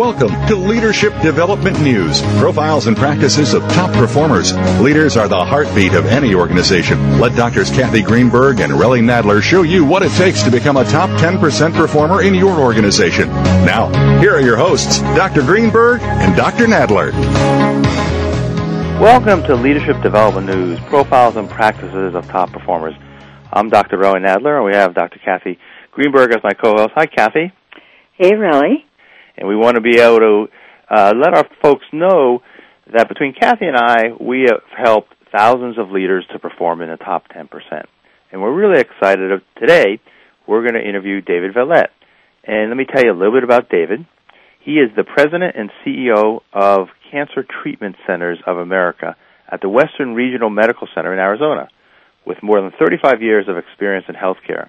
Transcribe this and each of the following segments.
Welcome to Leadership Development News, profiles and practices of top performers. Leaders are the heartbeat of any organization. Let Doctors Kathy Greenberg and Relly Nadler show you what it takes to become a top 10% performer in your organization. Now, here are your hosts, Dr. Greenberg and Dr. Nadler. Welcome to Leadership Development News, profiles and practices of top performers. I'm Dr. Relly Nadler, and we have Dr. Kathy Greenberg as my co-host. Hi, Kathy. Hey, Relly and we want to be able to uh, let our folks know that between Kathy and I, we have helped thousands of leaders to perform in the top 10%. And we're really excited of today. We're going to interview David Veillette. And let me tell you a little bit about David. He is the president and CEO of Cancer Treatment Centers of America at the Western Regional Medical Center in Arizona, with more than 35 years of experience in healthcare.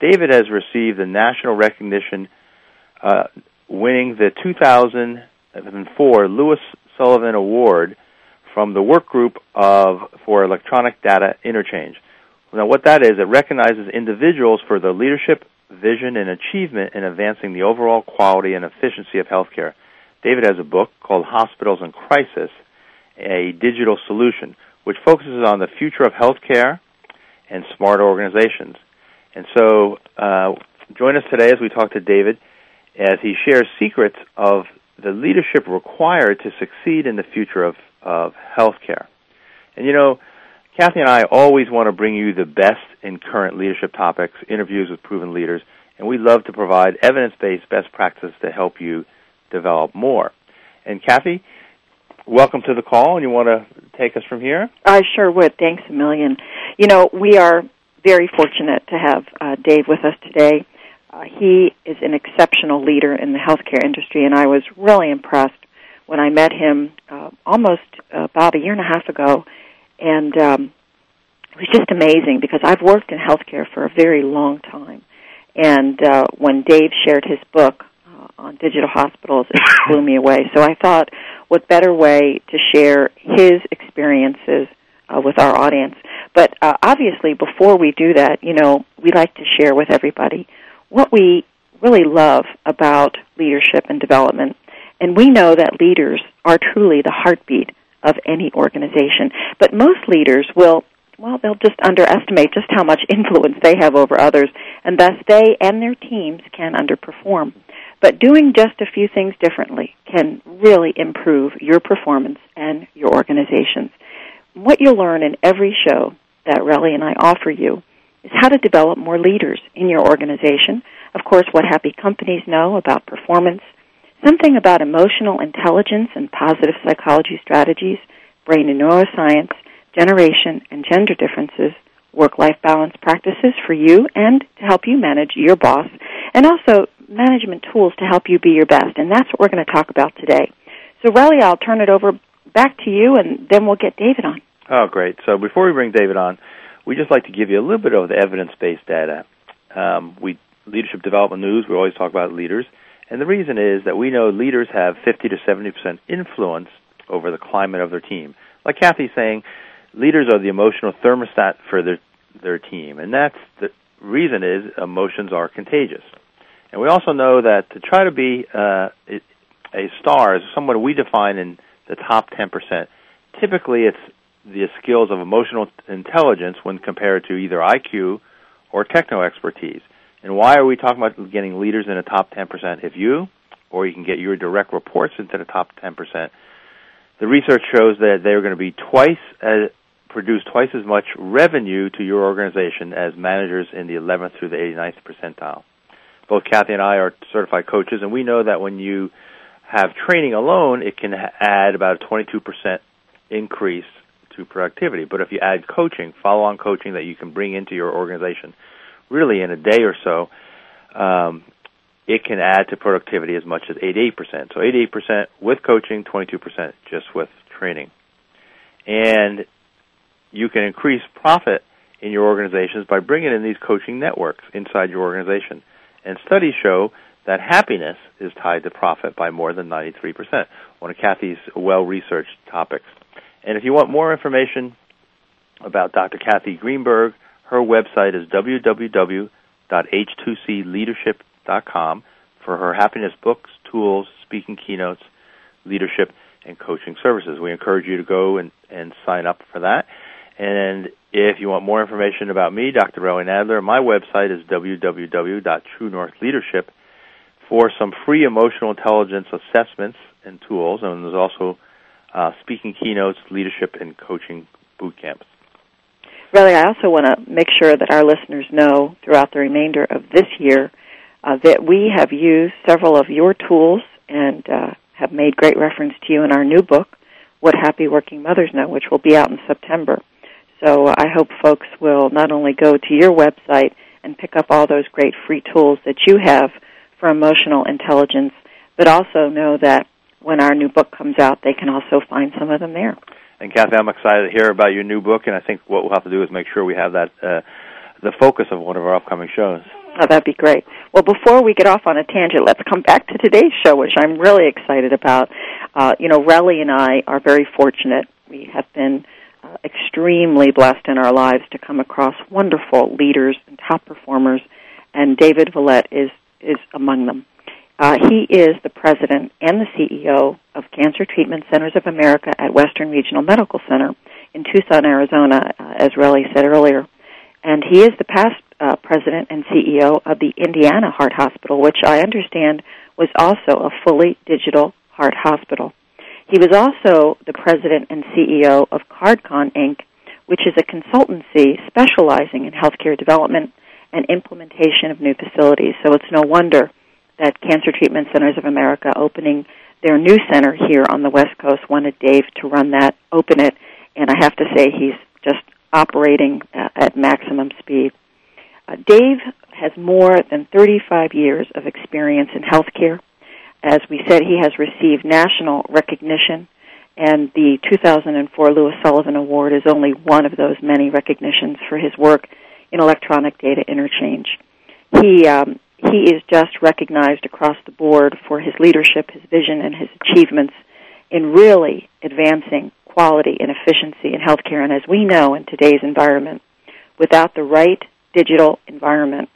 David has received the national recognition uh, winning the 2004 Louis Sullivan Award from the Work Group of for Electronic Data Interchange. Now, what that is, it recognizes individuals for their leadership, vision, and achievement in advancing the overall quality and efficiency of healthcare. David has a book called Hospitals in Crisis, a digital solution, which focuses on the future of healthcare and smart organizations. And so, uh, join us today as we talk to David as he shares secrets of the leadership required to succeed in the future of, of healthcare. And you know, Kathy and I always want to bring you the best in current leadership topics, interviews with proven leaders, and we love to provide evidence-based best practices to help you develop more. And Kathy, welcome to the call, and you want to take us from here? I sure would. Thanks a million. You know, we are very fortunate to have uh, Dave with us today. Uh, he is an exceptional leader in the healthcare industry, and I was really impressed when I met him uh, almost uh, about a year and a half ago. And um, it was just amazing because I've worked in healthcare for a very long time. And uh, when Dave shared his book uh, on digital hospitals, it blew me away. So I thought, what better way to share his experiences uh, with our audience? But uh, obviously, before we do that, you know, we like to share with everybody what we really love about leadership and development. And we know that leaders are truly the heartbeat of any organization. But most leaders will, well, they'll just underestimate just how much influence they have over others, and thus they and their teams can underperform. But doing just a few things differently can really improve your performance and your organizations. What you'll learn in every show that Relly and I offer you is how to develop more leaders in your organization. Of course, what happy companies know about performance, something about emotional intelligence and positive psychology strategies, brain and neuroscience, generation and gender differences, work life balance practices for you and to help you manage your boss, and also management tools to help you be your best. And that's what we're going to talk about today. So, Relly, I'll turn it over back to you, and then we'll get David on. Oh, great. So, before we bring David on, we just like to give you a little bit of the evidence-based data. Um, we leadership development news. We always talk about leaders, and the reason is that we know leaders have 50 to 70 percent influence over the climate of their team. Like Kathy's saying, leaders are the emotional thermostat for their their team, and that's the reason is emotions are contagious. And we also know that to try to be uh, a star is someone we define in the top 10%. Typically, it's the skills of emotional intelligence when compared to either IQ or techno expertise. And why are we talking about getting leaders in the top 10% if you, or you can get your direct reports into the top 10%? The research shows that they're going to be twice as, produce twice as much revenue to your organization as managers in the 11th through the 89th percentile. Both Kathy and I are certified coaches, and we know that when you have training alone, it can add about a 22% increase to productivity. But if you add coaching, follow on coaching that you can bring into your organization really in a day or so, um, it can add to productivity as much as 88%. So 88% with coaching, 22% just with training. And you can increase profit in your organizations by bringing in these coaching networks inside your organization. And studies show that happiness is tied to profit by more than 93%, one of Kathy's well-researched topics. And if you want more information about Dr. Kathy Greenberg, her website is www.h2cleadership.com for her happiness books, tools, speaking keynotes, leadership, and coaching services. We encourage you to go and, and sign up for that. And if you want more information about me, Dr. Relly Nadler, my website is www.truenorthleadership for some free emotional intelligence assessments and tools. And there's also uh, speaking keynotes, leadership, and coaching boot camps. Relly, I also want to make sure that our listeners know throughout the remainder of this year uh, that we have used several of your tools and uh, have made great reference to you in our new book, What Happy Working Mothers Know, which will be out in September. So I hope folks will not only go to your website and pick up all those great free tools that you have for emotional intelligence, but also know that when our new book comes out, they can also find some of them there. And Kathy, I'm excited to hear about your new book, and I think what we'll have to do is make sure we have that uh, the focus of one of our upcoming shows. Oh, that'd be great. Well, before we get off on a tangent, let's come back to today's show, which I'm really excited about. Uh, you know, Relly and I are very fortunate. We have been uh, extremely blessed in our lives to come across wonderful leaders and top performers, and David Veillette is is among them. Uh, he is the president and the CEO of Cancer Treatment Centers of America at Western Regional Medical Center in Tucson, Arizona, uh, as Relly said earlier. And he is the past uh, president and CEO of the Indiana Heart Hospital, which I understand was also a fully digital heart hospital. He was also the president and CEO of CardCon Inc., which is a consultancy specializing in healthcare development and implementation of new facilities. So it's no wonder that Cancer Treatment Centers of America opening their new center here on the West Coast wanted Dave to run that, open it, and I have to say he's just operating uh, at maximum speed. Uh, Dave has more than 35 years of experience in healthcare. As we said, he has received national recognition, and the 2004 Louis Sullivan Award is only one of those many recognitions for his work in electronic data interchange. He um, he is just recognized across the board for his leadership, his vision, and his achievements in really advancing quality and efficiency in healthcare. And as we know in today's environment, without the right digital environment,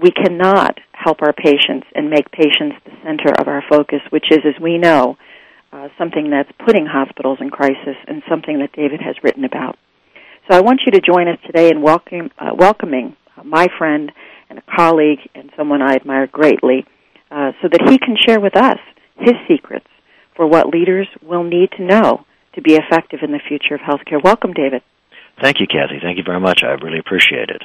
we cannot help our patients and make patients the center of our focus, which is, as we know, uh, something that's putting hospitals in crisis and something that David has written about. So I want you to join us today in welcome, uh, welcoming my friend and a colleague and someone I admire greatly uh, so that he can share with us his secrets for what leaders will need to know to be effective in the future of healthcare. Welcome, David. Thank you, Kathy. Thank you very much. I really appreciate it.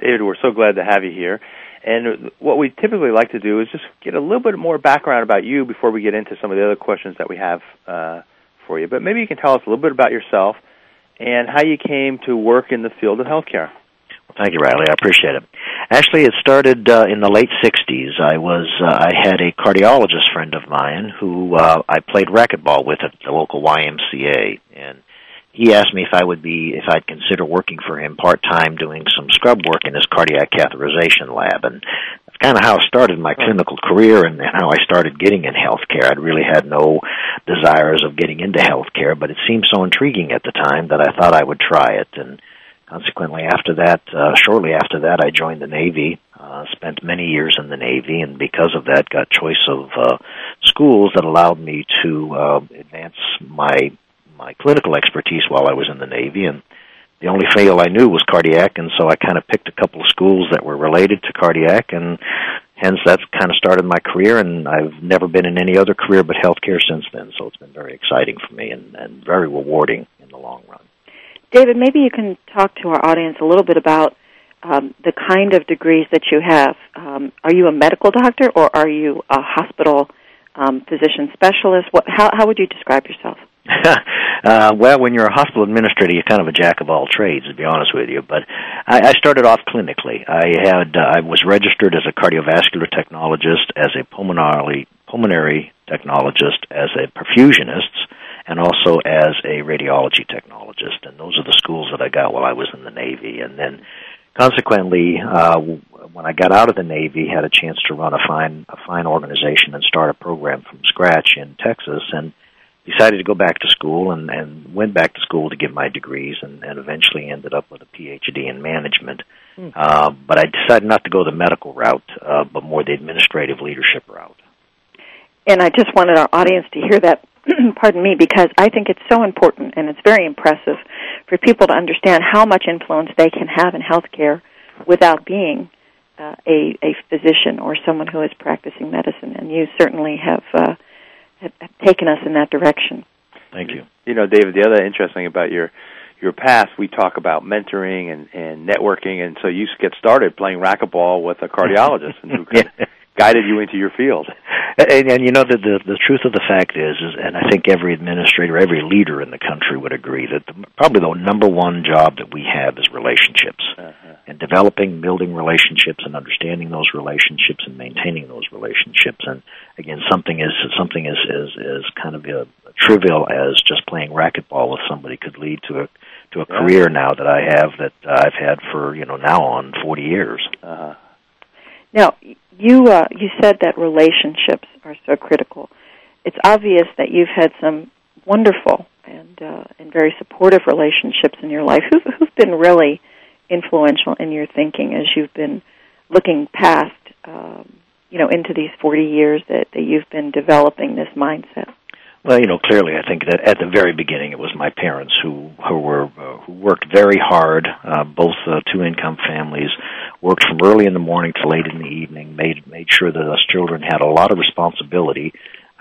David, we're so glad to have you here. And what we typically like to do is just get a little bit more background about you before we get into some of the other questions that we have uh, for you. But maybe you can tell us a little bit about yourself and how you came to work in the field of healthcare. Well, thank you, Relly. I appreciate it. Actually, it started uh, in the late '60s. I was uh, I had a cardiologist friend of mine who uh, I played racquetball with at the local YMCA, and he asked me if I would be if I'd consider working for him part time doing some scrub work in his cardiac catheterization lab and that's kind of how I started my clinical career and how I started getting in healthcare. I'd really had no desires of getting into healthcare, but it seemed so intriguing at the time that I thought I would try it and consequently after that uh, shortly after that I joined the Navy uh, spent many years in the Navy, and because of that, got choice of uh, schools that allowed me to uh, advance my my clinical expertise while I was in the Navy, and the only field I knew was cardiac, and so I kind of picked a couple of schools that were related to cardiac, and hence that's kind of started my career. And I've never been in any other career but healthcare since then. So it's been very exciting for me and, and very rewarding in the long run. David, maybe you can talk to our audience a little bit about um, the kind of degrees that you have. Um, are you a medical doctor or are you a hospital um, physician specialist? What, how, how would you describe yourself? uh, well, when you're a hospital administrator, you're kind of a jack of all trades, to be honest with you. But I, I started off clinically. I had uh, I was registered as a cardiovascular technologist, as a pulmonary pulmonary technologist, as a perfusionist, and also as a radiology technologist. And those are the schools that I got while I was in the Navy. And then, consequently, uh, when I got out of the Navy, had a chance to run a fine a fine organization and start a program from scratch in Texas, and decided to go back to school and, and went back to school to get my degrees and, and eventually ended up with a PhD in management. Hmm. Uh, but I decided not to go the medical route, uh, but more the administrative leadership route. And I just wanted our audience to hear that, pardon me, because I think it's so important and it's very impressive for people to understand how much influence they can have in healthcare without being uh, a, a physician or someone who is practicing medicine. And you certainly have uh, have, have taken us in that direction. Thank you. You know, David, the other interesting about your your past, we talk about mentoring and, and networking, and so you get started playing racquetball with a cardiologist, and who yeah guided you into your field. And, and you know the, the the truth of the fact is, is, and I think every administrator, every leader in the country would agree that the, probably the number one job that we have is relationships, uh-huh. and developing, building relationships, and understanding those relationships and maintaining those relationships. And again, something is something is is, is kind of a, a trivial as just playing racquetball with somebody could lead to a to a yeah. career now that I have that I've had for you know now on forty years. Uh-huh. Now, you uh, you said that relationships are so critical. It's obvious that you've had some wonderful and uh, and very supportive relationships in your life. Who've, who've been really influential in your thinking as you've been looking past, um, you know, into these forty years that, that you've been developing this mindset. Well, you know, clearly, I think that at the very beginning, it was my parents who who were uh, who worked very hard. Uh, both uh, two income families worked from early in the morning to late in the evening. made made sure that us children had a lot of responsibility.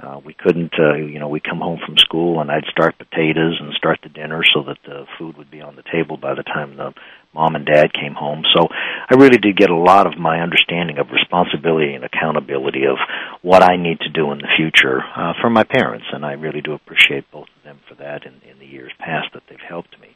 Uh, we couldn't, uh, you know, we'd come home from school and I'd start potatoes and start the dinner so that the food would be on the table by the time the mom and dad came home. So I really did get a lot of my understanding of responsibility and accountability of what I need to do in the future uh, from my parents, and I really do appreciate both of them for that in, in the years past that they've helped me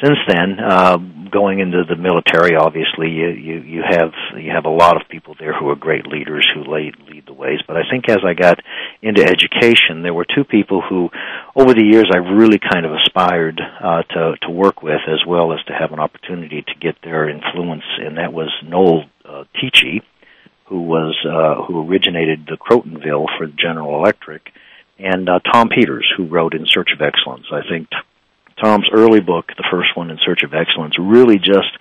since then, uh, going into the military, obviously you, you you have you have a lot of people there who are great leaders who lead lead the ways. But I think as I got into education, there were two people who, over the years, I really kind of aspired uh, to to work with, as well as to have an opportunity to get their influence, and that was Noel uh, Tichy, who was uh, who originated the Crotonville for General Electric, and uh, Tom Peters, who wrote In Search of Excellence. I think Tom's early book, the first one, In Search of Excellence, really just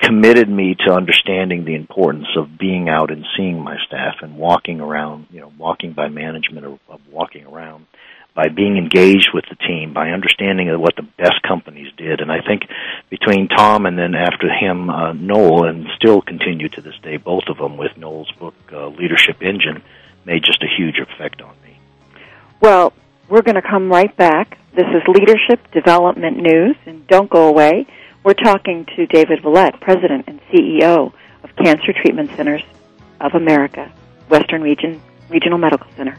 committed me to understanding the importance of being out and seeing my staff and walking around, you know, walking by management or walking around, by being engaged with the team, by understanding what the best companies did. And I think between Tom and then after him, uh, Noel, and still continue to this day, both of them with Noel's book, uh, Leadership Engine, made just a huge effect on me. Well, we're going to come right back. This is Leadership Development News, and don't go away. We're talking to David Veillette, President and CEO of Cancer Treatment Centers of America, Western Region Regional Medical Center.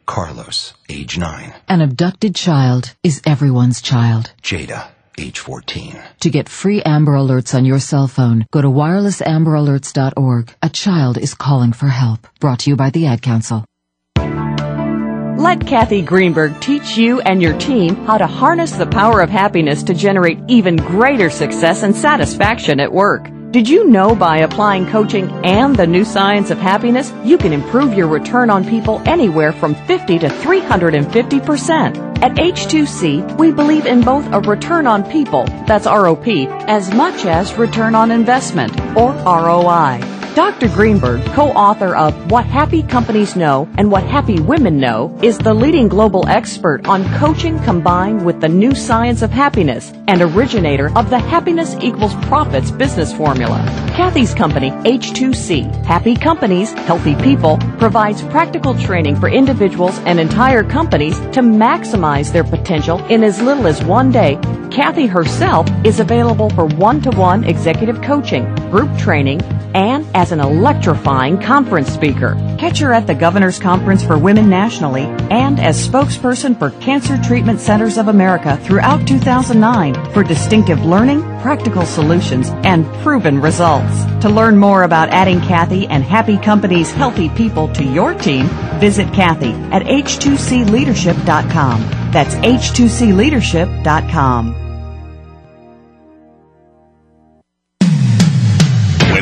Carlos, age 9. An abducted child is everyone's child. Jada, age 14. To get free Amber Alerts on your cell phone, go to wirelessamberalerts.org. A child is calling for help. Brought to you by the Ad Council. Let Kathy Greenberg teach you and your team how to harness the power of happiness to generate even greater success and satisfaction at work. Did you know by applying coaching and the new science of happiness, you can improve your return on people anywhere from 50 to 350%? At H2C, we believe in both a return on people, that's ROP, as much as return on investment, or ROI. Dr. Greenberg, co-author of What Happy Companies Know and What Happy Women Know, is the leading global expert on coaching combined with the new science of happiness and originator of the Happiness Equals Profits business formula. Kathy's company, H2C, Happy Companies, Healthy People, provides practical training for individuals and entire companies to maximize their potential in as little as one day. Kathy herself is available for one-to-one executive coaching, group training, and as an electrifying conference speaker. Catch her at the Governor's Conference for Women nationally and as spokesperson for Cancer Treatment Centers of America throughout 2009 for distinctive learning, practical solutions, and proven results. To learn more about adding Kathy and Happy Companies Healthy People to your team, visit Kathy at h2cleadership.com. That's h2cleadership.com.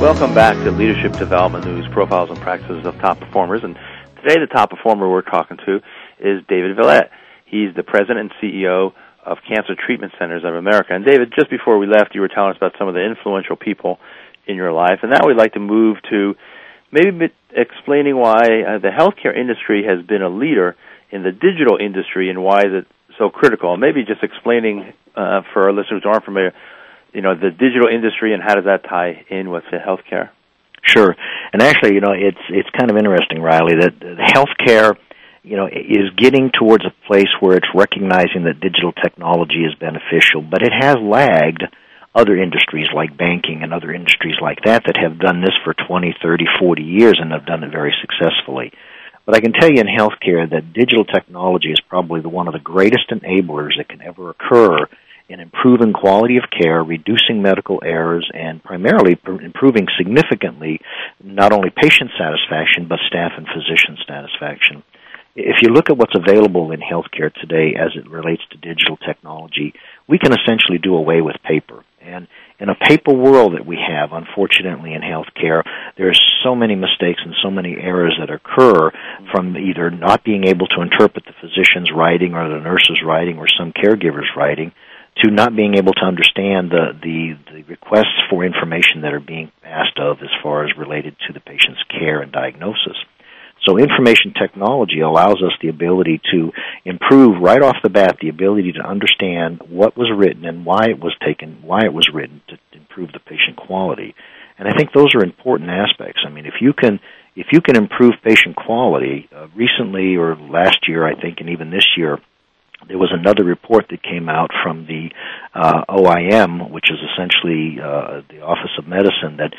Welcome back to Leadership Development News, profiles and practices of top performers. And today, the top performer we're talking to is David Veillette. He's the president and CEO of Cancer Treatment Centers of America. And David, just before we left, you were telling us about some of the influential people in your life. And now we'd like to move to maybe explaining why uh, the healthcare industry has been a leader in the digital industry and why is it so critical. And maybe just explaining uh, for our listeners who aren't familiar you know the digital industry and how does that tie in with the healthcare? Sure, and actually, you know, it's it's kind of interesting, Relly, that healthcare, you know, is getting towards a place where it's recognizing that digital technology is beneficial, but it has lagged other industries like banking and other industries like that that have done this for 20, 30, 40 years and have done it very successfully. But I can tell you in healthcare that digital technology is probably the, one of the greatest enablers that can ever occur in improving quality of care, reducing medical errors, and primarily improving significantly not only patient satisfaction but staff and physician satisfaction. If you look at what's available in healthcare today as it relates to digital technology, we can essentially do away with paper. And in a paper world that we have, unfortunately, in healthcare, there are so many mistakes and so many errors that occur from either not being able to interpret the physician's writing or the nurse's writing or some caregiver's writing to not being able to understand the, the, the requests for information that are being asked of as far as related to the patient's care and diagnosis. So information technology allows us the ability to improve right off the bat the ability to understand what was written and why it was taken, why it was written to improve the patient quality. And I think those are important aspects. I mean, if you can if you can improve patient quality, uh, recently or last year, I think, and even this year, there was another report that came out from the uh, OIM, which is essentially uh, the Office of Medicine, that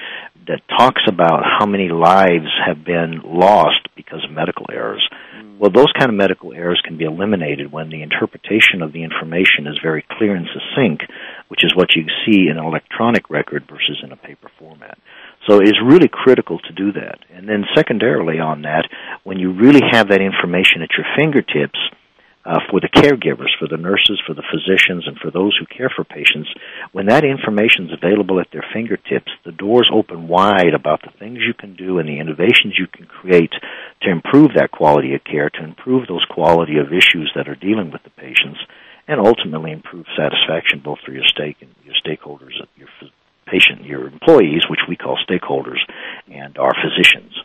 that talks about how many lives have been lost because of medical errors. Mm. Well, those kind of medical errors can be eliminated when the interpretation of the information is very clear and succinct, which is what you see in an electronic record versus in a paper format. So it's really critical to do that. And then secondarily on that, when you really have that information at your fingertips, uh, for the caregivers, for the nurses, for the physicians, and for those who care for patients, when that information is available at their fingertips, the doors open wide about the things you can do and the innovations you can create to improve that quality of care, to improve those quality of issues that are dealing with the patients, and ultimately improve satisfaction both for your stake and your stakeholders, your patient, your employees, which we call stakeholders, and our physicians.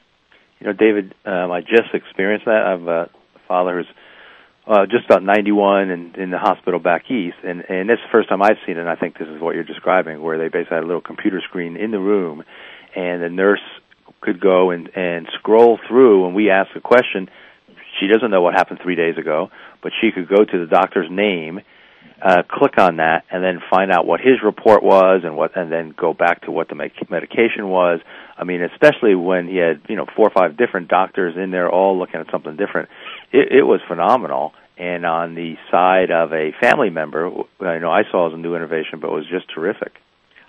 You know, David, um, I just experienced that. I'm a father who's uh, just about 91 and in the hospital back east, and and it's the first time I've seen it. and I think this is what you're describing, where they basically had a little computer screen in the room, and the nurse could go and and scroll through, and we ask a question. She doesn't know what happened three days ago, but she could go to the doctor's name, uh, click on that, and then find out what his report was, and what, and then go back to what the medication was. I mean, especially when he had you know four or five different doctors in there, all looking at something different it, it was phenomenal. And on the side of a family member, I know I saw as a new innovation, but it was just terrific.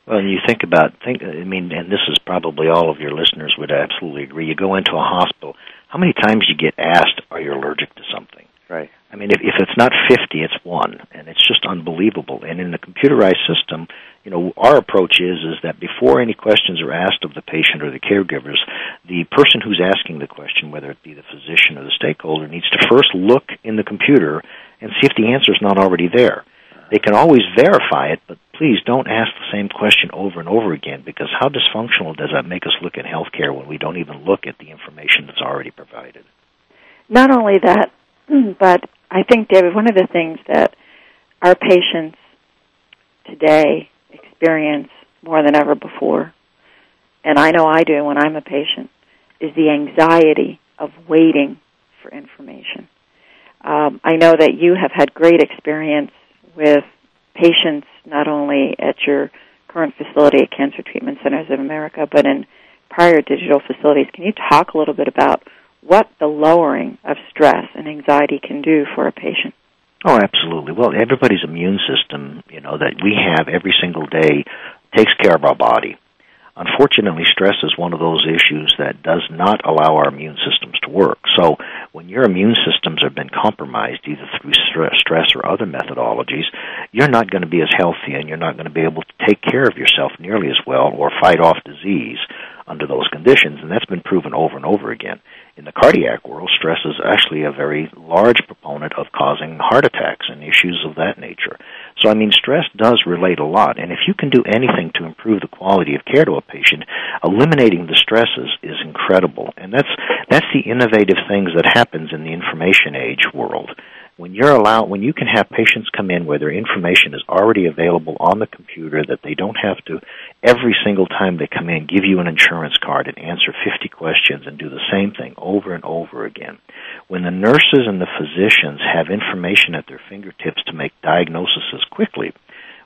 Well, and you think about think. I mean, and this is probably all of your listeners would absolutely agree. You go into a hospital. How many times you get asked, "Are you allergic to something?" Right. I mean, if, if it's not 50, it's one, and it's just unbelievable. And in the computerized system, you know, our approach is is that before any questions are asked of the patient or the caregivers, the person who's asking the question, whether it be the physician or the stakeholder, needs to first look in the computer and see if the answer is not already there. They can always verify it, but please don't ask the same question over and over again because how dysfunctional does that make us look at healthcare when we don't even look at the information that's already provided? Not only that, but I think, David, one of the things that our patients today experience more than ever before, and I know I do when I'm a patient, is the anxiety of waiting for information. Um, I know that you have had great experience with patients not only at your current facility at Cancer Treatment Centers of America, but in prior digital facilities. Can you talk a little bit about what the lowering of stress and anxiety can do for a patient. Oh, absolutely. Well, everybody's immune system, you know, that we have every single day takes care of our body. Unfortunately, stress is one of those issues that does not allow our immune systems to work. So, when your immune systems have been compromised either through stress or other methodologies, you're not going to be as healthy and you're not going to be able to take care of yourself nearly as well or fight off disease under those conditions. And that's been proven over and over again in the cardiac world, stress is actually a very large proponent of causing heart attacks and issues of that nature. So, I mean, stress does relate a lot, and if you can do anything to improve the quality of care to a patient, eliminating the stresses is incredible, and that's that's the innovative things that happens in the information age world when you're allowed when you can have patients come in where their information is already available on the computer that they don't have to every single time they come in give you an insurance card and answer 50 questions and do the same thing over and over again. When the nurses and the physicians have information at their fingertips to make diagnoses quickly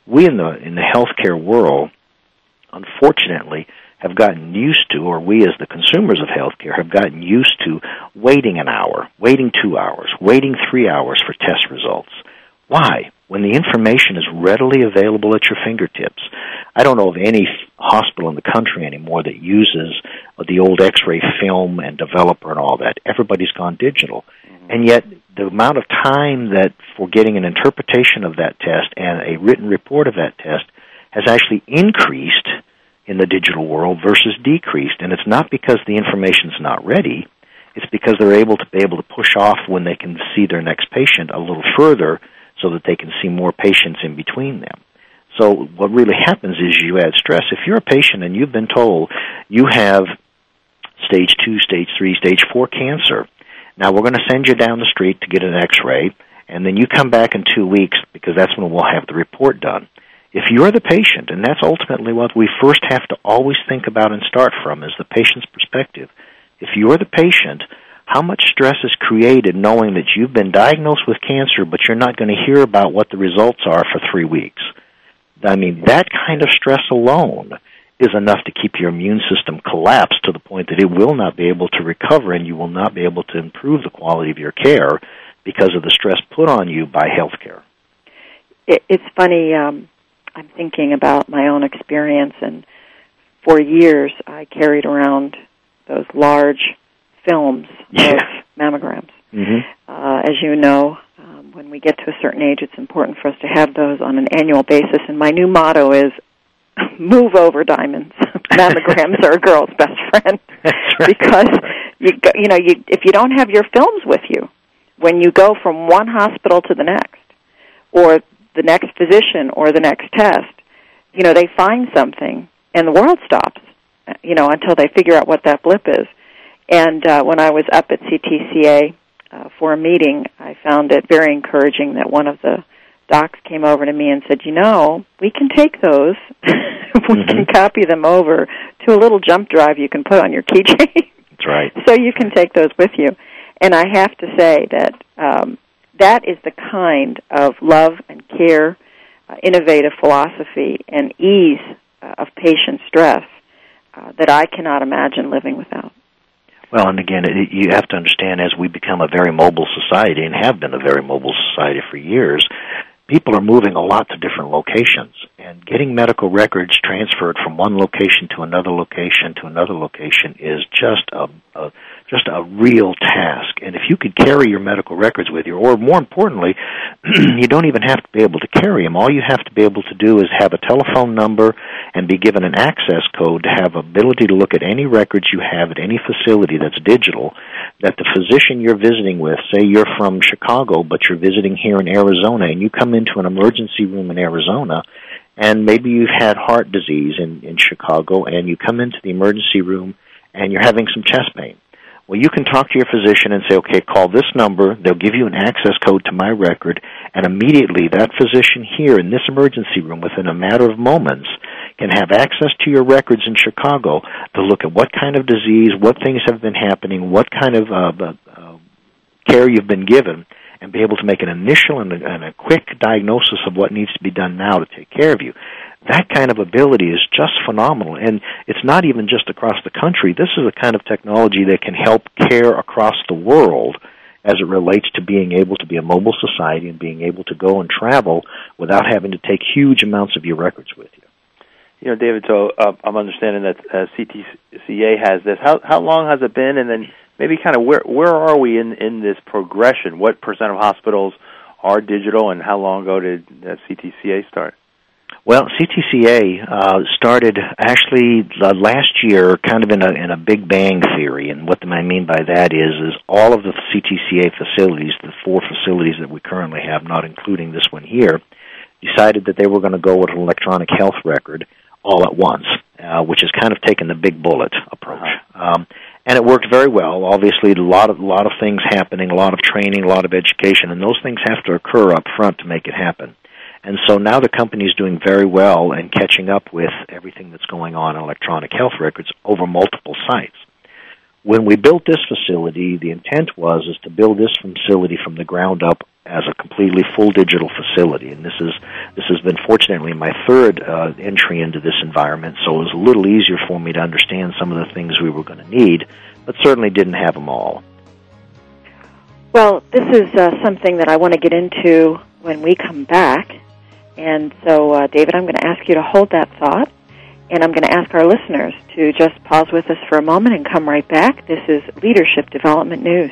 we in the in the healthcare world unfortunately have gotten used to, or we as the consumers of healthcare have gotten used to waiting an hour, waiting two hours, waiting three hours for test results. Why? When the information is readily available at your fingertips. I don't know of any hospital in the country anymore that uses the old x-ray film and developer and all that. Everybody's gone digital. Mm-hmm. And yet the amount of time that for getting an interpretation of that test and a written report of that test has actually increased in the digital world versus decreased. And it's not because the information's not ready. It's because they're able to be able to push off when they can see their next patient a little further so that they can see more patients in between them. So what really happens is you add stress. If you're a patient and you've been told you have stage two, stage three, stage four cancer, now we're going to send you down the street to get an x-ray and then you come back in two weeks because that's when we'll have the report done. If you're the patient, and that's ultimately what we first have to always think about and start from is the patient's perspective. If you're the patient, how much stress is created knowing that you've been diagnosed with cancer, but you're not going to hear about what the results are for three weeks? I mean, that kind of stress alone is enough to keep your immune system collapsed to the point that it will not be able to recover and you will not be able to improve the quality of your care because of the stress put on you by healthcare. It, it's funny. Um, I'm thinking about my own experience, and for years I carried around those large films Yeah. of mammograms. hmm Uh, as you know, um, when we get to a certain age, it's important for us to have those on an annual basis. And my new motto is move over diamonds. Mammograms are a girl's best friend That's right. because you go, you know you if you don't have your films with you when you go from one hospital to the next or the next physician or the next test, you know they find something and the world stops. You know until they figure out what that blip is. And uh, when I was up at CTCA uh, for a meeting, I found it very encouraging that one of the docs came over to me and said, "You know, we can take those, we can copy them over to a little jump drive you can put on your keychain, That's right. so you can take those with you." And I have to say that um, that is the kind of love and care, uh, innovative philosophy, and ease uh, of patient stress uh, that I cannot imagine living without. Well, and again, it, you have to understand as we become a very mobile society and have been a very mobile society for years, people are moving a lot to different locations and getting medical records transferred from one location to another location to another location is just a, a just a real task. And if you could carry your medical records with you, or more importantly, you don't even have to be able to carry them. All you have to be able to do is have a telephone number and be given an access code to have ability to look at any records you have at any facility that's digital that the physician you're visiting with, say you're from Chicago but you're visiting here in Arizona and you come into an emergency room in Arizona and maybe you've had heart disease in, in Chicago and you come into the emergency room and you're having some chest pain. Well, you can talk to your physician and say, okay, call this number. They'll give you an access code to my record, and immediately that physician here in this emergency room, within a matter of moments, can have access to your records in Chicago to look at what kind of disease, what things have been happening, what kind of uh, uh, care you've been given, and be able to make an initial and a, and a quick diagnosis of what needs to be done now to take care of you. That kind of ability is just phenomenal, and it's not even just across the country. This is a kind of technology that can help care across the world as it relates to being able to be a mobile society and being able to go and travel without having to take huge amounts of your records with you. You know, David. So uh, I'm understanding that uh, CTCA has this. How how long has it been? And then maybe kind of where where are we in in this progression? What percent of hospitals are digital, and how long ago did uh, CTCA start? Well, CTCA uh, started actually uh, last year, kind of in a in a big bang theory, and what I mean by that is is all of the CTCA facilities, the four facilities that we currently have, not including this one here, decided that they were going to go with an electronic health record all at once, uh, which is kind of taking the big bullet approach. Um, and it worked very well. Obviously, a lot of a lot of things happening, a lot of training, a lot of education, and those things have to occur up front to make it happen. And so now the company is doing very well and catching up with everything that's going on in electronic health records over multiple sites. When we built this facility, the intent was is to build this facility from the ground up as a completely full digital facility. And this is this has been fortunately my third uh, entry into this environment, so it was a little easier for me to understand some of the things we were going to need, but certainly didn't have them all. Well, this is uh, something that I want to get into when we come back. And so, uh, David, I'm going to ask you to hold that thought, and I'm going to ask our listeners to just pause with us for a moment and come right back. This is Leadership Development News.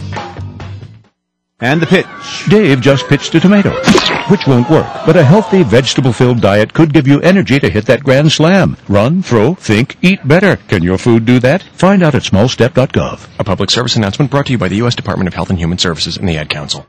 And the pitch. Dave just pitched a tomato, which won't work, but a healthy vegetable-filled diet could give you energy to hit that grand slam. Run, throw, think, eat better. Can your food do that? Find out at smallstep.gov. A public service announcement brought to you by the U.S. Department of Health and Human Services and the Ad Council.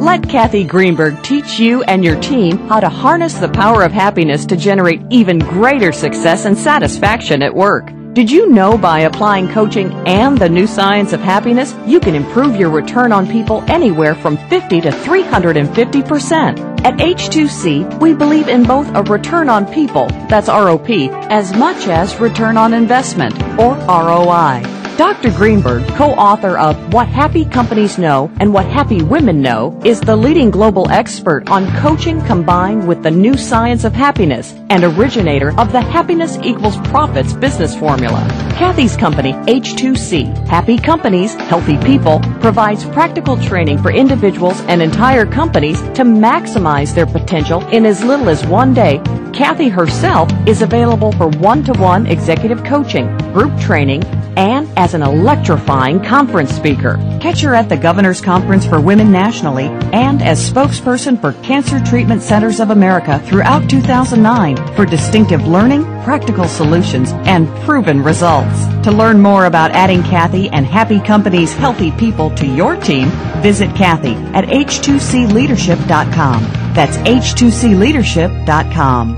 Let Kathy Greenberg teach you and your team how to harness the power of happiness to generate even greater success and satisfaction at work. Did you know by applying coaching and the new science of happiness, you can improve your return on people anywhere from 50 to 350%? At H2C, we believe in both a return on people, that's ROP, as much as return on investment, or ROI. Dr. Greenberg, co-author of What Happy Companies Know and What Happy Women Know, is the leading global expert on coaching combined with the new science of happiness and originator of the Happiness Equals Profits business formula. Kathy's company, H2C, Happy Companies, Healthy People, provides practical training for individuals and entire companies to maximize their potential in as little as one day. Kathy herself is available for one-to-one executive coaching, group training, and as an electrifying conference speaker. Catch her at the Governor's Conference for Women nationally and as spokesperson for Cancer Treatment Centers of America throughout 2009 for distinctive learning, practical solutions, and proven results. To learn more about adding Kathy and Happy Companies Healthy People to your team, visit Kathy at h2cleadership.com. That's h2cleadership.com.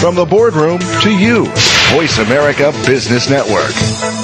From the boardroom to you, Voice America Business Network.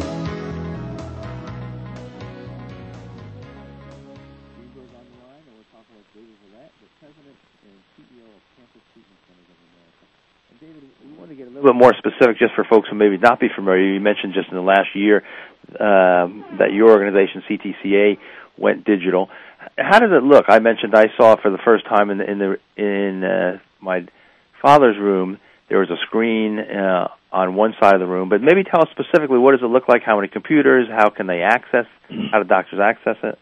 little bit more specific, just for folks who maybe not be familiar, you mentioned just in the last year um, that your organization, CTCA, went digital. How did it look? I mentioned I saw for the first time in the, in the in uh, my father's room. There was a screen uh, on one side of the room, but maybe tell us specifically what does it look like? How many computers? How can they access? How do doctors access it?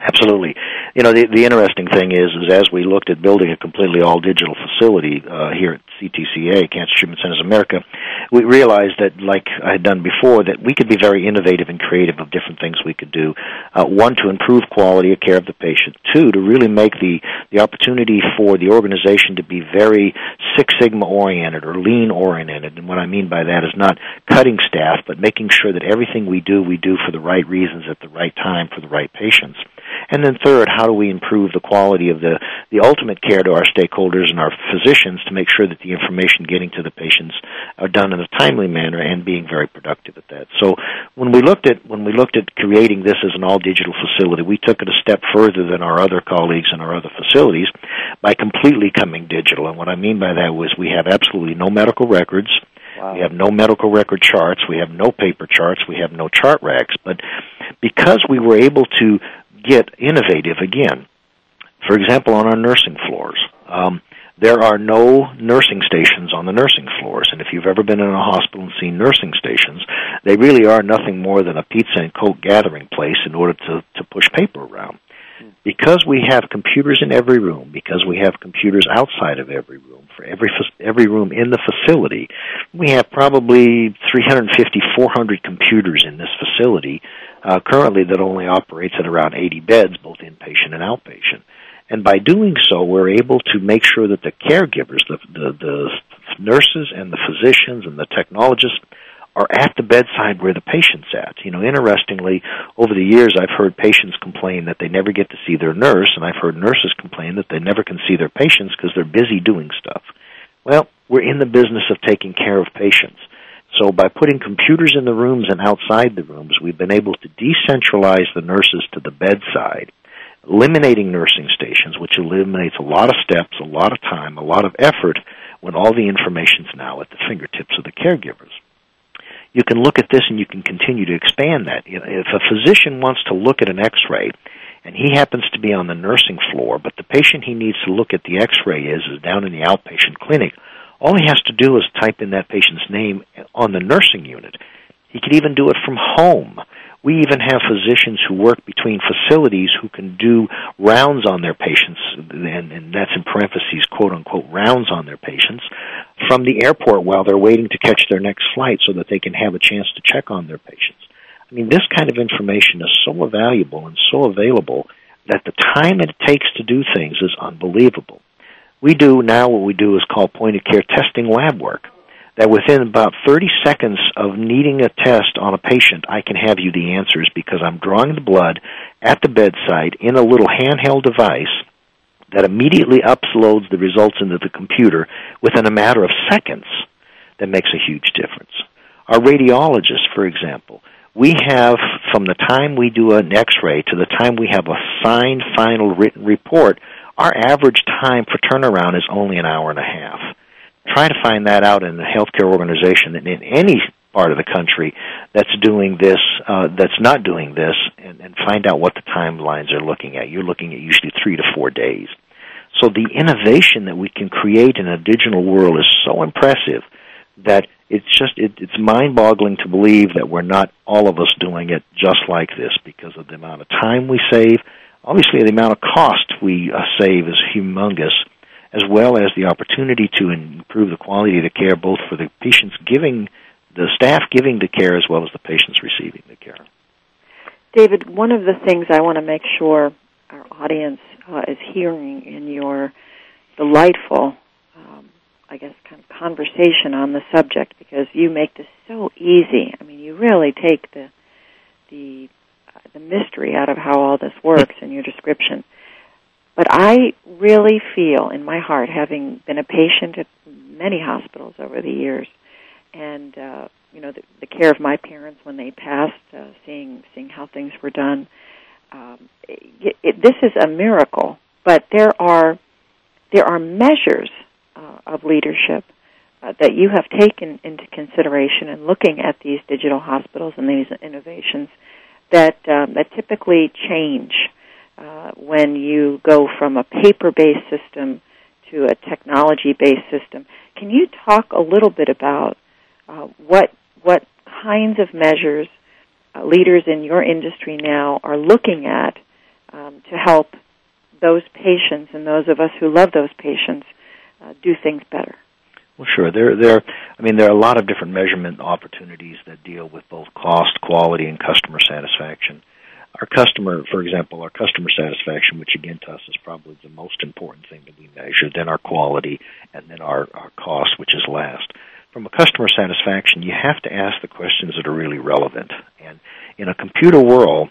Absolutely. You know, the, the interesting thing is, is as we looked at building a completely all digital facility uh, here at CTCA, Cancer Treatment Centers America, we realized that, like I had done before, that we could be very innovative and creative of different things we could do. Uh, one, to improve quality of care of the patient. Two, to really make the, the opportunity for the organization to be very Six Sigma oriented or lean oriented. And what I mean by that is not cutting staff, but making sure that everything we do, we do for the right reasons at the right time for the right patients. And then third, how do we improve the quality of the, the ultimate care to our stakeholders and our physicians to make sure that the information getting to the patients are done in a timely manner and being very productive at that. So when we looked at when we looked at creating this as an all digital facility, we took it a step further than our other colleagues in our other facilities by completely coming digital. And what I mean by that was we have absolutely no medical records. Wow. We have no medical record charts. We have no paper charts. We have no chart racks. But because we were able to get innovative again. For example, on our nursing floors, um, there are no nursing stations on the nursing floors. And if you've ever been in a hospital and seen nursing stations, they really are nothing more than a pizza and coke gathering place in order to, to push paper around. Because we have computers in every room, because we have computers outside of every room, for every every room in the facility, we have probably 350, 400 computers in this facility uh, currently that only operates at around 80 beds, both inpatient and outpatient. And by doing so, we're able to make sure that the caregivers, the, the, the nurses and the physicians and the technologists, are at the bedside where the patient's at. You know, interestingly, over the years I've heard patients complain that they never get to see their nurse, and I've heard nurses complain that they never can see their patients because they're busy doing stuff. Well, we're in the business of taking care of patients. So by putting computers in the rooms and outside the rooms, we've been able to decentralize the nurses to the bedside, eliminating nursing stations, which eliminates a lot of steps, a lot of time, a lot of effort when all the information's now at the fingertips of the caregivers. You can look at this and you can continue to expand that. If a physician wants to look at an x-ray and he happens to be on the nursing floor, but the patient he needs to look at the x-ray is is down in the outpatient clinic, all he has to do is type in that patient's name on the nursing unit. He could even do it from home. We even have physicians who work between facilities who can do rounds on their patients, and, and that's in parentheses, quote unquote, rounds on their patients from the airport while they're waiting to catch their next flight so that they can have a chance to check on their patients. I mean, this kind of information is so valuable and so available that the time it takes to do things is unbelievable. We do now what we do is called point of care testing lab work that within about 30 seconds of needing a test on a patient, I can have you the answers because I'm drawing the blood at the bedside in a little handheld device that immediately uploads the results into the computer within a matter of seconds. That makes a huge difference. Our radiologists, for example, we have from the time we do an x-ray to the time we have a signed final written report, our average time for turnaround is only an hour and a half try to find that out in a healthcare organization in, in any part of the country that's doing this, uh, that's not doing this, and, and find out what the timelines are looking at. You're looking at usually three to four days. So the innovation that we can create in a digital world is so impressive that it's just it, it's mind-boggling to believe that we're not all of us doing it just like this because of the amount of time we save. Obviously, the amount of cost we uh, save is humongous as well as the opportunity to improve the quality of the care both for the patients giving, the staff giving the care, as well as the patients receiving the care. David, one of the things I want to make sure our audience uh, is hearing in your delightful, um, I guess, kind of conversation on the subject, because you make this so easy. I mean, you really take the the the mystery out of how all this works in your description. But I really feel in my heart, having been a patient at many hospitals over the years, and uh, you know the, the care of my parents when they passed, uh, seeing seeing how things were done. Um, it, it, this is a miracle, but there are there are measures uh, of leadership uh, that you have taken into consideration in looking at these digital hospitals and these innovations that um, that typically change uh, when you go from a paper-based system to a technology-based system. Can you talk a little bit about uh, what what kinds of measures uh, leaders in your industry now are looking at um, to help those patients and those of us who love those patients uh, do things better? Well, sure. There, there. I mean, there are a lot of different measurement opportunities that deal with both cost, quality, and customer satisfaction our customer, for example, our customer satisfaction, which again to us is probably the most important thing that we measure, then our quality, and then our, our cost, which is last. From a customer satisfaction, you have to ask the questions that are really relevant. And in a computer world,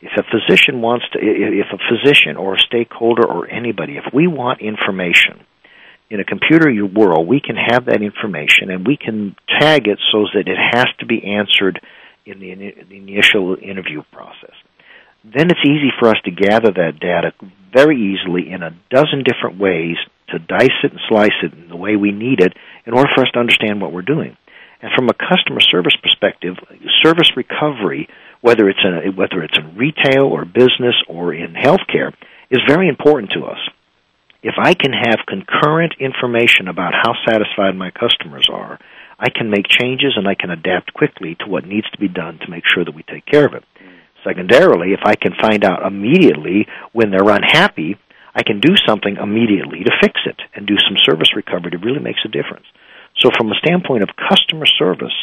if a physician wants to, if a physician or a stakeholder or anybody, if we want information in a computer world, we can have that information and we can tag it so that it has to be answered in the, in the initial interview process then it's easy for us to gather that data very easily in a dozen different ways to dice it and slice it in the way we need it in order for us to understand what we're doing. And from a customer service perspective, service recovery, whether it's in whether it's in retail or business or in healthcare, is very important to us. If I can have concurrent information about how satisfied my customers are, I can make changes and I can adapt quickly to what needs to be done to make sure that we take care of it. Secondarily, if I can find out immediately when they're unhappy, I can do something immediately to fix it and do some service recovery. It really makes a difference. So, from a standpoint of customer service,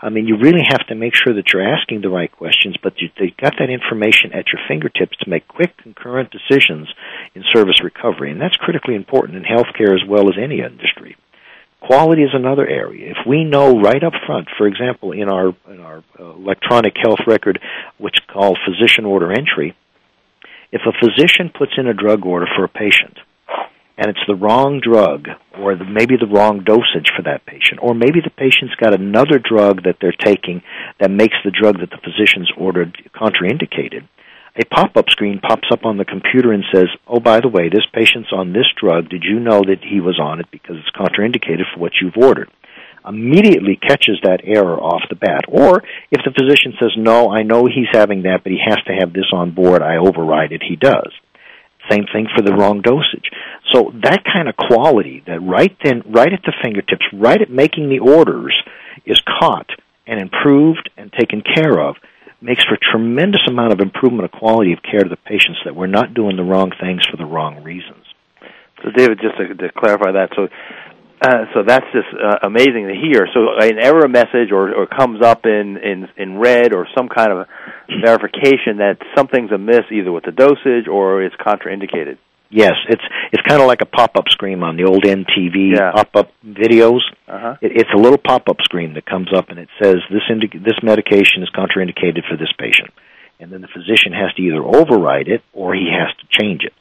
I mean, you really have to make sure that you're asking the right questions, but you, have got that information at your fingertips to make quick, concurrent decisions in service recovery, and that's critically important in healthcare as well as any industry. Quality is another area. If we know right up front, for example, in our in our uh, electronic health record, which is called physician order entry, if a physician puts in a drug order for a patient and it's the wrong drug or the, maybe the wrong dosage for that patient or maybe the patient's got another drug that they're taking that makes the drug that the physician's ordered contraindicated a pop-up screen pops up on the computer and says, "Oh, by the way, this patient's on this drug. Did you know that he was on it because it's contraindicated for what you've ordered?" Immediately catches that error off the bat. Or if the physician says, "No, I know he's having that, but he has to have this on board. I override it." He does. Same thing for the wrong dosage. So that kind of quality, that right then, right at the fingertips, right at making the orders, is caught and improved and taken care of makes for a tremendous amount of improvement of quality of care to the patients that we're not doing the wrong things for the wrong reasons. So, David, just to, to clarify that, so uh, so that's just uh, amazing to hear. So, an error message or, or comes up in, in in red or some kind of verification that something's amiss, either with the dosage or it's contraindicated. Yes, it's it's kind of like a pop-up screen on the old MTV Yeah. pop-up videos. Uh-huh. It, it's a little pop-up screen that comes up and it says this indi- this medication is contraindicated for this patient, and then the physician has to either override it or he has to change it.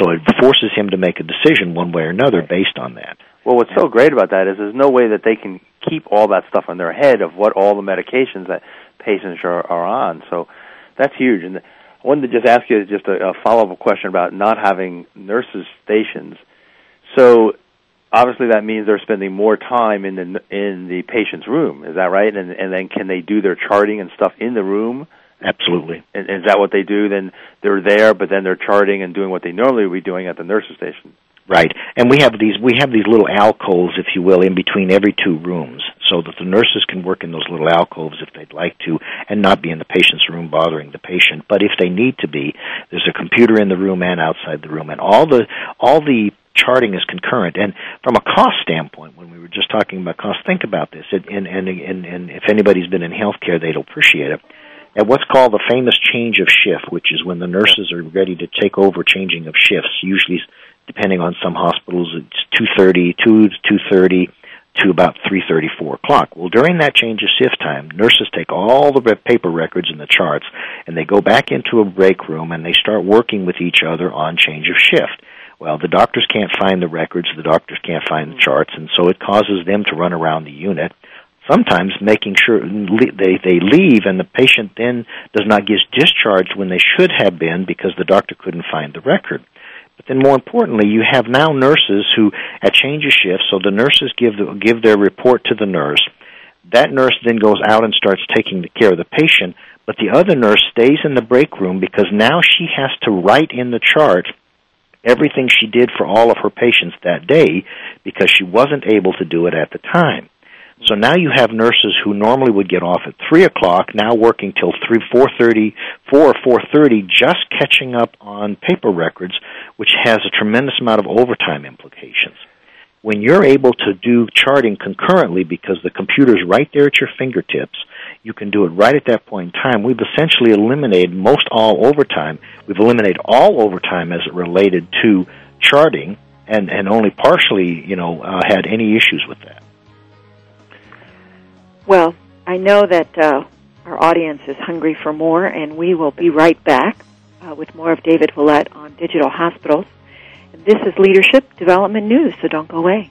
So it forces him to make a decision one way or another based on that. Well, what's so great about that is there's no way that they can keep all that stuff in their head of what all the medications that patients are, are on. So that's huge. And I wanted to just ask you just a, a follow-up question about not having nurses stations. So obviously that means they're spending more time in the in the patient's room. Is that right? And and then can they do their charting and stuff in the room? Absolutely. And is that what they do? Then they're there, but then they're charting and doing what they normally would be doing at the nurses station. Right, and we have these we have these little alcoves, if you will, in between every two rooms, so that the nurses can work in those little alcoves if they'd like to, and not be in the patient's room bothering the patient. But if they need to be, there's a computer in the room and outside the room, and all the all the charting is concurrent. And from a cost standpoint, when we were just talking about cost, think about this. It, and, and and and if anybody's been in healthcare, they'll appreciate it. At what's called the famous change of shift, which is when the nurses are ready to take over changing of shifts, usually depending on some hospitals, it's 2.30, 2 to 2.30 to about 3.30, 4 o'clock. Well, during that change of shift time, nurses take all the paper records and the charts, and they go back into a break room and they start working with each other on change of shift. Well, the doctors can't find the records, the doctors can't find the charts, and so it causes them to run around the unit sometimes making sure they they leave and the patient then does not get discharged when they should have been because the doctor couldn't find the record. But then more importantly, you have now nurses who at change of shift, so the nurses give the, give their report to the nurse. That nurse then goes out and starts taking care of the patient, but the other nurse stays in the break room because now she has to write in the chart everything she did for all of her patients that day because she wasn't able to do it at the time. So now you have nurses who normally would get off at three o'clock, now working till three, four thirty, four or four thirty, just catching up on paper records, which has a tremendous amount of overtime implications. When you're able to do charting concurrently because the computer's right there at your fingertips, you can do it right at that point in time. We've essentially eliminated most all overtime. We've eliminated all overtime as it related to charting, and and only partially, you know, uh, had any issues with that. Well, I know that uh, our audience is hungry for more, and we will be right back uh, with more of David Veillette on digital hospitals. And this is Leadership Development News, so don't go away.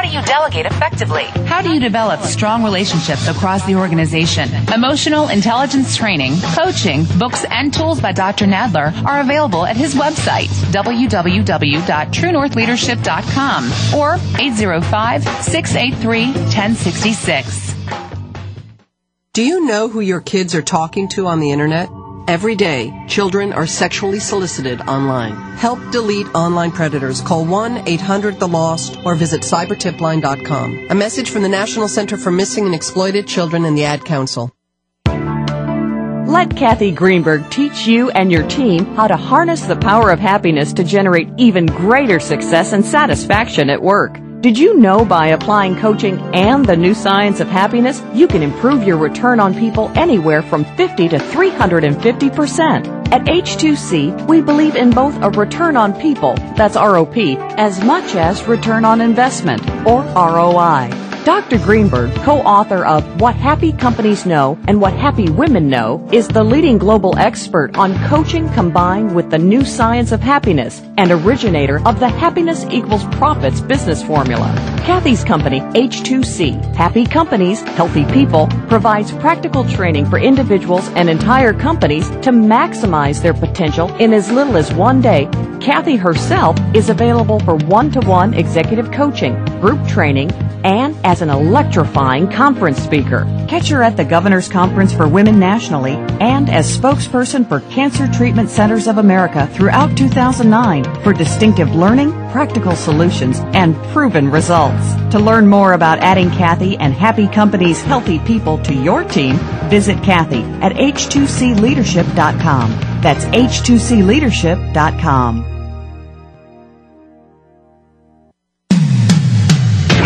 do you delegate effectively? How do you develop strong relationships across the organization? Emotional intelligence training, coaching, books, and tools by Dr. Nadler are available at his website, www.truenorthleadership.com or 805-683-1066. Do you know who your kids are talking to on the internet? Every day, children are sexually solicited online. Help delete online predators. Call 1-800-THE-LOST or visit cybertipline.com. A message from the National Center for Missing and Exploited Children and the Ad Council. Let Kathy Greenberg teach you and your team how to harness the power of happiness to generate even greater success and satisfaction at work. Did you know by applying coaching and the new science of happiness, you can improve your return on people anywhere from 50 to 350%? At H2C, we believe in both a return on people, that's ROP, as much as return on investment, or ROI. Dr. Greenberg, co-author of What Happy Companies Know and What Happy Women Know, is the leading global expert on coaching combined with the new science of happiness and originator of the Happiness Equals Profits business formula. Kathy's company, H2C, Happy Companies, Healthy People, provides practical training for individuals and entire companies to maximize their potential in as little as one day. Kathy herself is available for one-to-one executive coaching, group training, and as an electrifying conference speaker. Catch her at the Governor's Conference for Women nationally and as spokesperson for Cancer Treatment Centers of America throughout 2009 for distinctive learning, practical solutions, and proven results. To learn more about adding Kathy and Happy Company's healthy people to your team, visit Kathy at h2cleadership.com. That's h2cleadership.com.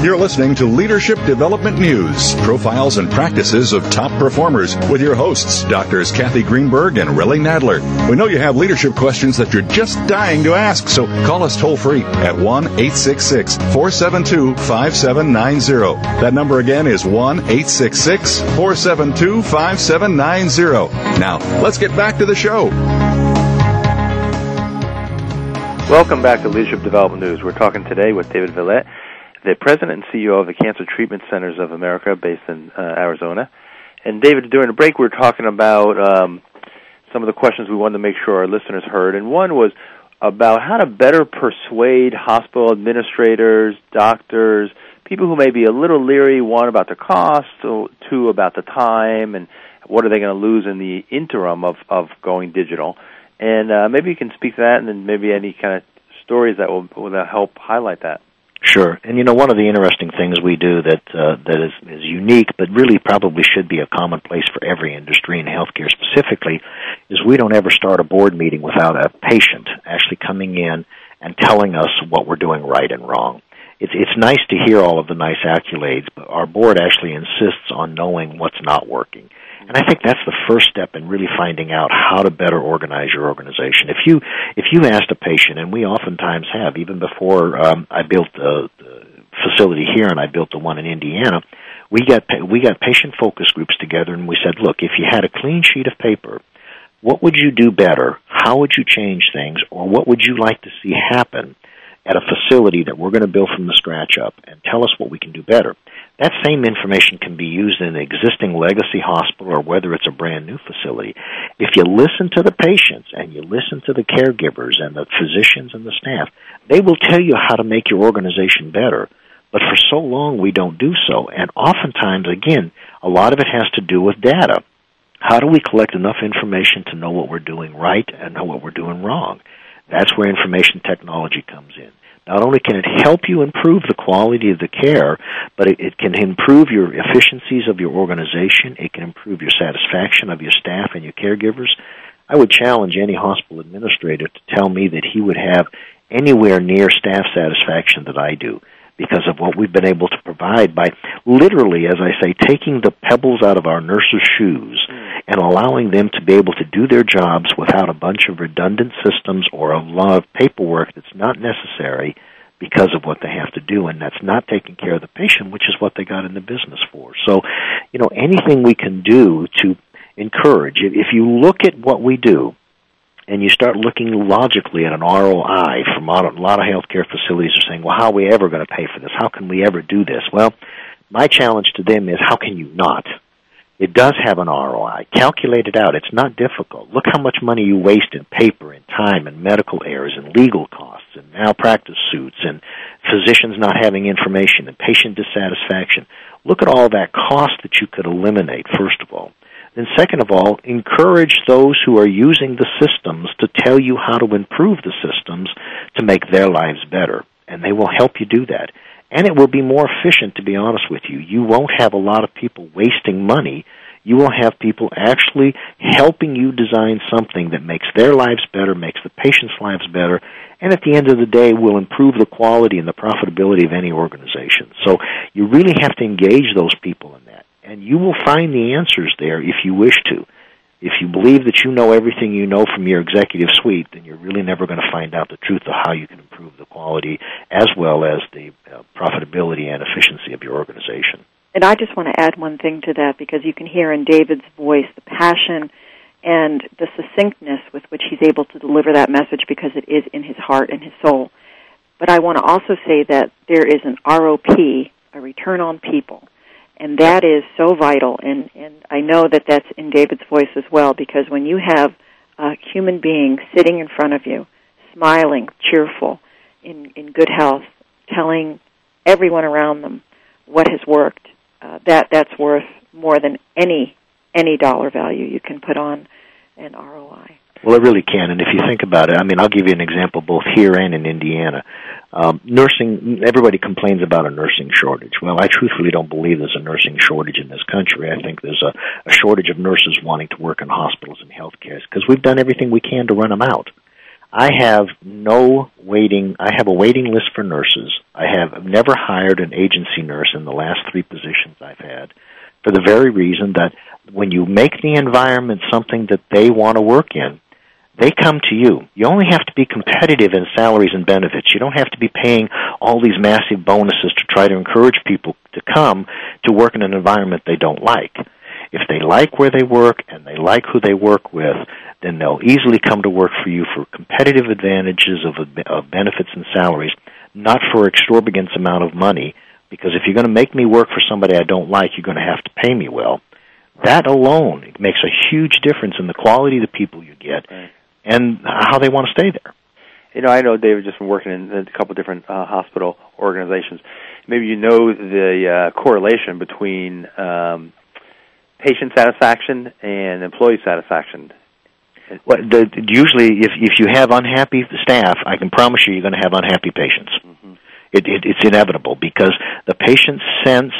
You're listening to Leadership Development News, profiles and practices of top performers with your hosts, Doctors Kathy Greenberg and Relly Nadler. We know you have leadership questions that you're just dying to ask, so call us toll free at 1 866 472 5790. That number again is 1 866 472 5790. Now, let's get back to the show. Welcome back to Leadership Development News. We're talking today with David Veillette, the president and CEO of the Cancer Treatment Centers of America, based in uh, Arizona. And David, during the break, we were talking about um, some of the questions we wanted to make sure our listeners heard, and one was about how to better persuade hospital administrators, doctors, people who may be a little leery, one about the cost, two about the time, and what are they going to lose in the interim of of going digital. And uh, maybe you can speak to that, and then maybe any kind of stories that will, will help highlight that. Sure, and you know one of the interesting things we do that uh, that is, is unique, but really probably should be a commonplace for every industry in healthcare specifically, is we don't ever start a board meeting without a patient actually coming in and telling us what we're doing right and wrong. It's it's nice to hear all of the nice accolades, but our board actually insists on knowing what's not working. And I think that's the first step in really finding out how to better organize your organization. If you if you asked a patient, and we oftentimes have, even before um, I built the, the facility here and I built the one in Indiana, we got we got patient focus groups together and we said, look, if you had a clean sheet of paper, what would you do better? How would you change things, or what would you like to see happen at a facility that we're going to build from the scratch up? And tell us what we can do better. That same information can be used in an existing legacy hospital or whether it's a brand new facility. If you listen to the patients and you listen to the caregivers and the physicians and the staff, they will tell you how to make your organization better. But for so long we don't do so. And oftentimes, again, a lot of it has to do with data. How do we collect enough information to know what we're doing right and know what we're doing wrong? That's where information technology comes in. Not only can it help you improve the quality of the care, but it, it, can improve your efficiencies of your organization. It can improve your satisfaction of your staff and your caregivers. I would challenge any hospital administrator to tell me that he would have anywhere near staff satisfaction that I do because of what we've been able to provide by literally, as I say, taking the pebbles out of our nurses' shoes mm. and allowing them to be able to do their jobs without a bunch of redundant systems or a lot of paperwork that's not necessary because of what they have to do, and that's not taking care of the patient, which is what they got in the business for. So, you know, anything we can do to encourage, if you look at what we do, and you start looking logically at an ROI from a lot of healthcare facilities are saying, well, how are we ever going to pay for this? How can we ever do this? Well, my challenge to them is, how can you not? It does have an ROI. Calculate it out. It's not difficult. Look how much money you waste in paper and time and medical errors and legal costs and malpractice suits and physicians not having information and patient dissatisfaction. Look at all that cost that you could eliminate, first of all. Then, second of all, encourage those who are using the systems to tell you how to improve the systems to make their lives better. And they will help you do that. And it will be more efficient, to be honest with you. You won't have a lot of people wasting money. You will have people actually helping you design something that makes their lives better, makes the patient's lives better, and at the end of the day will improve the quality and the profitability of any organization. So you really have to engage those people in that and you will find the answers there if you wish to. If you believe that you know everything you know from your executive suite, then you're really never going to find out the truth of how you can improve the quality as well as the uh, profitability and efficiency of your organization. And I just want to add one thing to that because you can hear in David's voice the passion and the succinctness with which he's able to deliver that message because it is in his heart and his soul. But I want to also say that there is an ROP, a return on people, and that is so vital and and I know that that's in David's voice as well because when you have a human being sitting in front of you smiling cheerful in in good health telling everyone around them what has worked uh, that that's worth more than any any dollar value you can put on an ROI well, it really can. And if you think about it, I mean, I'll give you an example both here and in Indiana. Um, nursing, everybody complains about a nursing shortage. Well, I truthfully don't believe there's a nursing shortage in this country. I think there's a, a shortage of nurses wanting to work in hospitals and healthcare because we've done everything we can to run them out. I have no waiting. I have a waiting list for nurses. I have never hired an agency nurse in the last three positions I've had for the very reason that when you make the environment something that they want to work in, they come to you. You only have to be competitive in salaries and benefits. You don't have to be paying all these massive bonuses to try to encourage people to come to work in an environment they don't like. If they like where they work and they like who they work with, then they'll easily come to work for you for competitive advantages of, of benefits and salaries, not for exorbitant amount of money. Because if you're going to make me work for somebody I don't like, you're going to have to pay me well. That alone makes a huge difference in the quality of the people you get. Right and how they want to stay there. You know, I know David just been working in a couple different uh, hospital organizations. Maybe you know the uh, correlation between um, patient satisfaction and employee satisfaction. Well, the, usually, if if you have unhappy staff, I can promise you, you're going to have unhappy patients. Mm-hmm. It, it, it's inevitable because the patients sense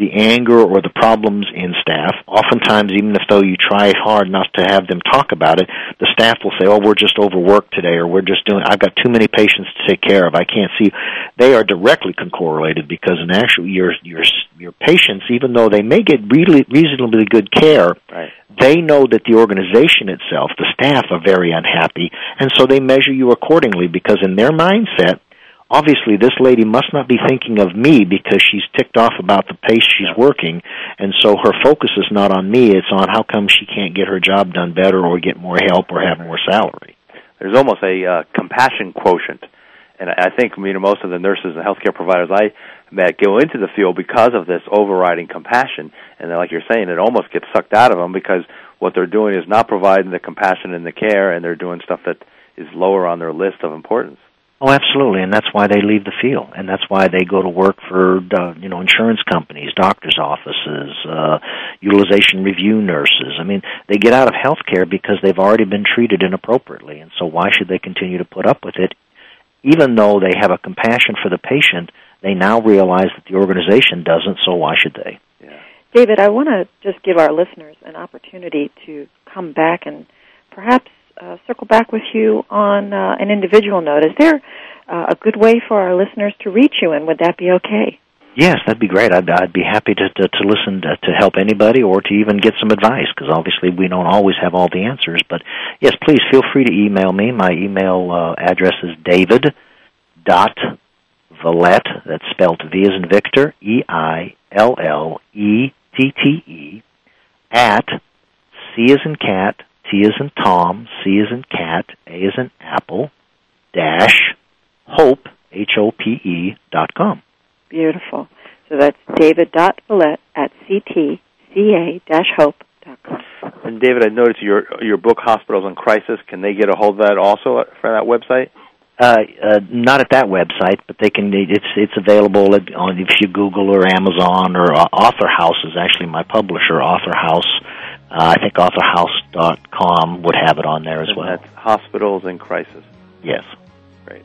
the anger or the problems in staff. Oftentimes, even if though you try hard not to have them talk about it, the staff will say, "Oh, we're just overworked today," or "We're just doing. I've got too many patients to take care of. I can't see." They are directly correlated because in actual your your your patients, even though they may get really reasonably good care, right. they know that the organization itself, the staff, are very unhappy, and so they measure you accordingly because in their mindset obviously this lady must not be thinking of me because she's ticked off about the pace she's working and so her focus is not on me. It's on how come she can't get her job done better or get more help or have more salary. There's almost a uh, compassion quotient and i think you know most of the nurses and healthcare providers i met go into the field because of this overriding compassion and like you're saying it almost gets sucked out of them because what they're doing is not providing the compassion and the care and they're doing stuff that is lower on their list of importance Oh, absolutely, and that's why they leave the field, and that's why they go to work for uh, you know insurance companies, doctors' offices, uh, utilization review nurses. I mean, they get out of healthcare because they've already been treated inappropriately, and so why should they continue to put up with it? Even though they have a compassion for the patient, they now realize that the organization doesn't. So why should they? Yeah. David, I want to just give our listeners an opportunity to come back and perhaps uh, circle back with you on uh, an individual note. Is there uh, a good way for our listeners to reach you, and would that be okay? Yes, that'd be great. I'd, I'd be happy to, to, to listen to, to help anybody or to even get some advice because obviously we don't always have all the answers. But yes, please feel free to email me. My email uh, address is david dot Veillette. That's spelled V as in Victor, E I L L E T T E at C as in cat, T as in Tom, C as in cat, A as in apple, dash hope, H O P E dot com. Beautiful. So that's David dot Veillette at ctca dash hope dot com. And David, I noticed your your book Hospitals in Crisis. Can they get a hold of that also for that website? Uh, uh, not at that website, but they can. It's it's available at, on if you Google or Amazon or uh, Author House is actually my publisher. Author House, uh, I think AuthorHouse.com would have it on there as and well. That's Hospitals in Crisis. Yes. Great.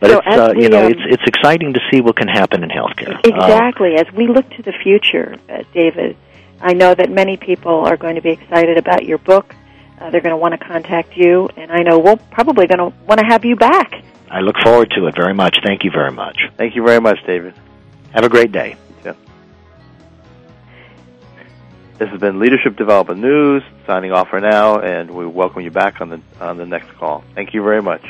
But So it's uh, we, you know um, it's it's exciting to see what can happen in healthcare. Um, Exactly. As we look to the future, uh, David, I know that many people are going to be excited about your book. Uh, they're going to want to contact you, and I know we're probably going to want to have you back. I look forward to it very much. Thank you very much. Thank you very much, David. Have a great day. This has been Leadership Development News. Signing off for now, and we welcome you back on the on the next call. Thank you very much.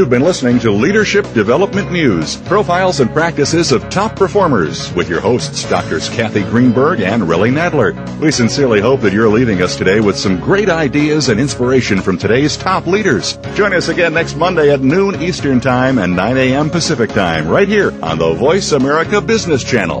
You've been listening to Leadership Development News, profiles and practices of top performers with your hosts, Doctors Kathy Greenberg and Relly Nadler. We sincerely hope that you're leaving us today with some great ideas and inspiration from today's top leaders. Join us again next Monday at noon Eastern Time and 9 a.m. Pacific Time, right here on the Voice America Business Channel.